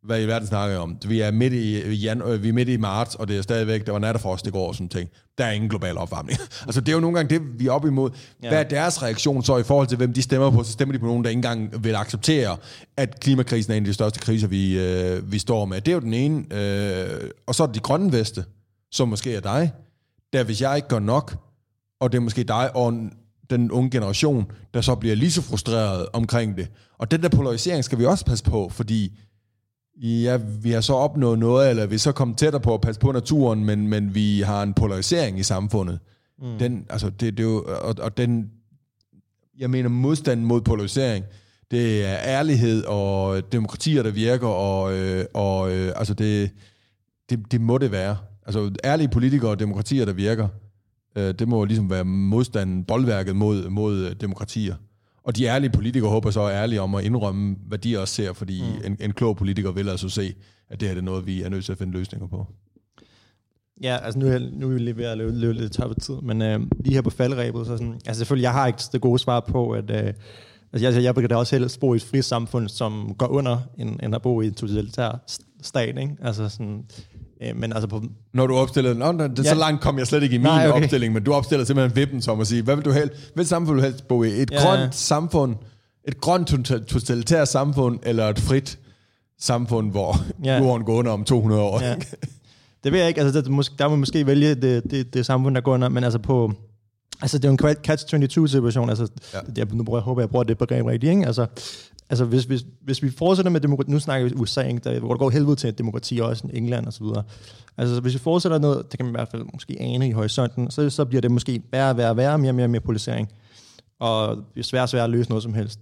[SPEAKER 2] hvad i verden snakker jeg om? Vi er midt i, jan, øh, vi er midt i marts, og det er stadigvæk, der var natterfrost i går og sådan ting. Der er ingen global opvarmning. altså det er jo nogle gange det, vi er op imod. Ja. Hvad er deres reaktion så i forhold til, hvem de stemmer på? Så stemmer de på nogen, der ikke engang vil acceptere, at klimakrisen er en af de største kriser, vi, øh, vi står med. Det er jo den ene. Øh, og så er det de grønne veste, som måske er dig. Der hvis jeg ikke gør nok, og det er måske dig og den unge generation, der så bliver lige så frustreret omkring det. Og den der polarisering skal vi også passe på, fordi Ja, vi har så opnået noget, eller vi er så kommet tættere på at passe på naturen, men, men vi har en polarisering i samfundet. Mm. Den, altså, det, det er jo, og, og den, jeg mener modstanden mod polarisering, det er ærlighed og demokratier, der virker, og, øh, og øh, altså det, det, det må det være. Altså ærlige politikere og demokratier, der virker, øh, det må ligesom være modstanden, boldværket mod, mod øh, demokratier. Og de ærlige politikere håber så er ærlige om at indrømme, hvad de også ser, fordi mm. en, en klog politiker vil altså se, at det her er noget, vi er nødt til at finde løsninger på.
[SPEAKER 1] Ja, altså nu er, nu er vi lige ved at løbe, løbe lidt tør tid, men øh, lige her på faldrebet, så sådan, altså selvfølgelig, jeg har ikke det gode svar på, at øh, altså, jeg, jeg da også helst bo i et frit samfund, som går under, end, end at bo i en totalitær stat, ikke? Altså sådan, øh, men altså på...
[SPEAKER 2] Når du opstiller den, det, ja. så langt kom jeg slet ikke i min Nej, okay. opstilling, men du opstiller simpelthen vippen som at sige, hvad vil du helst, hvilket samfund vil du helst bo i? Et ja. grønt samfund, et grønt totalitært samfund, eller et frit samfund, hvor ja. jorden går under om 200 år? Ja.
[SPEAKER 1] Det ved jeg ikke. Altså, det, der må måske vælge det, det, det samfund, der går under, men altså på... Altså, det er jo en catch-22-situation. Altså, ja. jeg, nu bruger, jeg håber, jeg bruger det begreb rigtigt, ikke? Altså, altså hvis, hvis, hvis vi fortsætter med demokrati... Nu snakker vi USA, ikke? Der, hvor det går helvede til demokrati, også i England og så videre. Altså, hvis vi fortsætter noget, det kan man i hvert fald måske ane i horisonten, så, så bliver det måske værre, værre, værre, mere og mere, mere polarisering. Og det er svært, svært at løse noget som helst.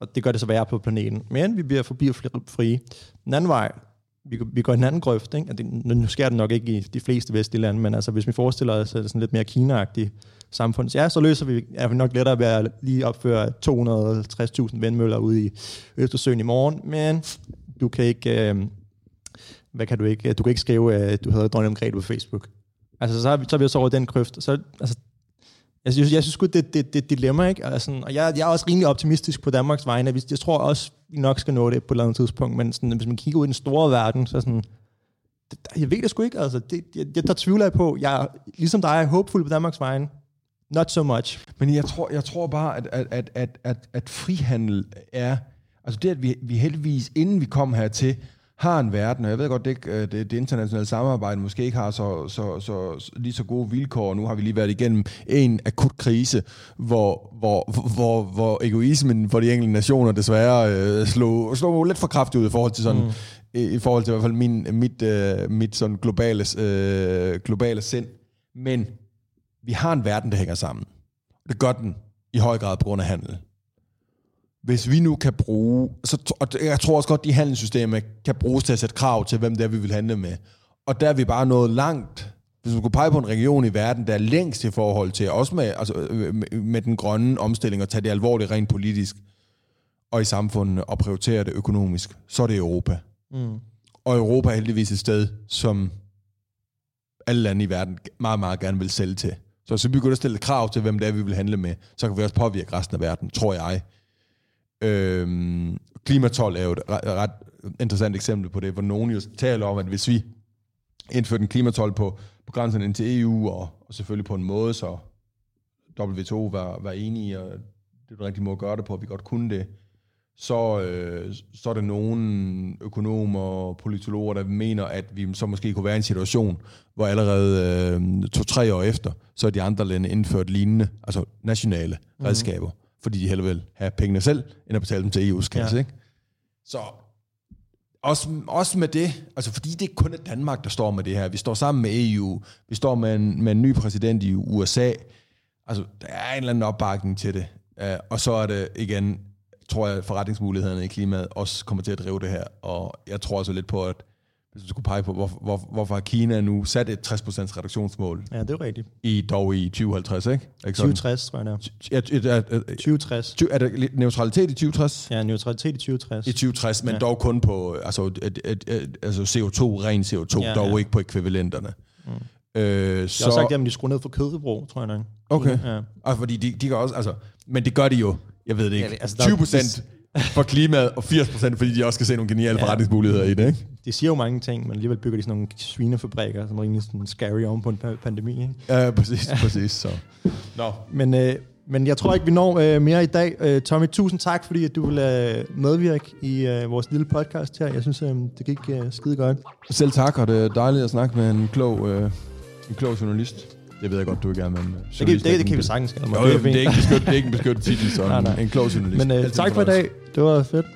[SPEAKER 1] Og det gør det så værre på planeten. Men vi bliver forbi frie. Den anden vej, vi, vi går i en anden grøft. Ikke? Det, nu sker det nok ikke i de fleste vestlige lande, men altså, hvis vi forestiller os sådan lidt mere kina samfund, så ja, så løser vi, er vi nok lettere ved at lige opføre 250.000 vindmøller ude i Østersøen i morgen, men du kan ikke, øh, hvad kan du ikke, du kan ikke skrive, at du hedder dronning Margrethe på Facebook. Altså, så har vi så, er vi så over den grøft. Så, altså, jeg synes, jeg synes godt, det, det, det dilemma, ikke? Altså, og jeg, jeg er også rimelig optimistisk på Danmarks vegne. Jeg tror også, vi nok skal nå det på et eller andet tidspunkt, men sådan, hvis man kigger ud i den store verden, så sådan, det, jeg ved det sgu ikke, altså, det, jeg, jeg, der tvivler jeg på. Jeg, ligesom dig, er håbfuld på Danmarks vegne. Not so much.
[SPEAKER 2] Men jeg tror, jeg tror bare, at, at, at, at, at, at frihandel er, altså det, at vi, vi heldigvis, inden vi kom hertil, har en verden, og jeg ved godt, det, øh, det, det internationale samarbejde måske ikke har så, så, så, lige så gode vilkår. Nu har vi lige været igennem en akut krise, hvor, hvor, hvor, hvor egoismen for de enkelte nationer desværre øh, slog, slog lidt for kraftigt ud i forhold til sådan, mm. i, i forhold til i hvert fald min, mit, øh, mit sådan globale, øh, globale sind. Men vi har en verden, der hænger sammen. Det gør den i høj grad på grund af handel hvis vi nu kan bruge, så, og jeg tror også godt, at de handelssystemer kan bruges til at sætte krav til, hvem det er, vi vil handle med. Og der er vi bare nået langt. Hvis man kunne pege på en region i verden, der er længst i forhold til, også med, altså, med, med den grønne omstilling, og tage det alvorligt rent politisk, og i samfundet, og prioritere det økonomisk, så er det Europa. Mm. Og Europa er heldigvis et sted, som alle lande i verden meget, meget gerne vil sælge til. Så hvis vi begynder at stille krav til, hvem det er, vi vil handle med, så kan vi også påvirke resten af verden, tror jeg. Øhm, klimatol er jo et ret, ret interessant eksempel på det, hvor nogen jo taler om, at hvis vi indførte en klimatol på, på grænsen ind til EU, og, og selvfølgelig på en måde, så WTO var, var enige, og det er den rigtige måde at gøre det på, at vi godt kunne det, så, øh, så er der nogle økonomer og politologer, der mener, at vi så måske kunne være i en situation, hvor allerede øh, to-tre år efter, så er de andre lande indført lignende, altså nationale mm-hmm. redskaber fordi de hellere vil have pengene selv, end at betale dem til EU's kasse. Ja. Ikke? Så også, også med det, altså fordi det er kun Danmark, der står med det her. Vi står sammen med EU, vi står med en, med en ny præsident i USA. Altså, der er en eller anden opbakning til det. Uh, og så er det igen, tror jeg, forretningsmulighederne i klimaet også kommer til at drive det her. Og jeg tror også lidt på, at hvis du skulle pege på, hvor, hvor, hvorfor har Kina nu sat et 60% reduktionsmål?
[SPEAKER 1] Ja, det er rigtigt.
[SPEAKER 2] I, dog i 2050, ikke? ikke
[SPEAKER 1] 2060, tror jeg det er. 2060.
[SPEAKER 2] Er der neutralitet i 2060?
[SPEAKER 1] Ja, neutralitet i 2060.
[SPEAKER 2] I 2060, men ja. dog kun på altså, et, et, et, altså CO2, ren CO2, ja, dog ja. ikke på ekvivalenterne. Mm.
[SPEAKER 1] Øh, jeg så... har også sagt, at de skruer ned for kødforbrug, tror jeg nok.
[SPEAKER 2] Okay. Ja. Altså, fordi de, de gør også, altså, men det gør de jo, jeg ved det ikke, ja, altså, 20 procent for klimaet, og 80% fordi de også skal se nogle geniale ja. forretningsmuligheder i det, ikke?
[SPEAKER 1] De siger jo mange ting, men alligevel bygger de sådan nogle svinefabrikker, som er rimelig sådan scary oven på en pandemi, ikke?
[SPEAKER 2] Ja, præcis, ja. præcis. Så.
[SPEAKER 1] Nå. Men, øh, men jeg tror ikke, vi når øh, mere i dag. Øh, Tommy, tusind tak, fordi at du vil øh, medvirke i øh, vores lille podcast her. Jeg synes, øh, det gik øh, skide godt.
[SPEAKER 2] Selv tak, og det er dejligt at snakke med en klog, øh, en klog journalist. Det ved jeg godt, du ikke er, men...
[SPEAKER 1] Det, kan, det, det kan vi sagtens kalde
[SPEAKER 2] mig. Jo, jo, det, er ikke beskyttet, det er ikke en beskyttet titel, så nej, nej. en klog journalist.
[SPEAKER 1] Men uh, tak for i dag. Det var fedt.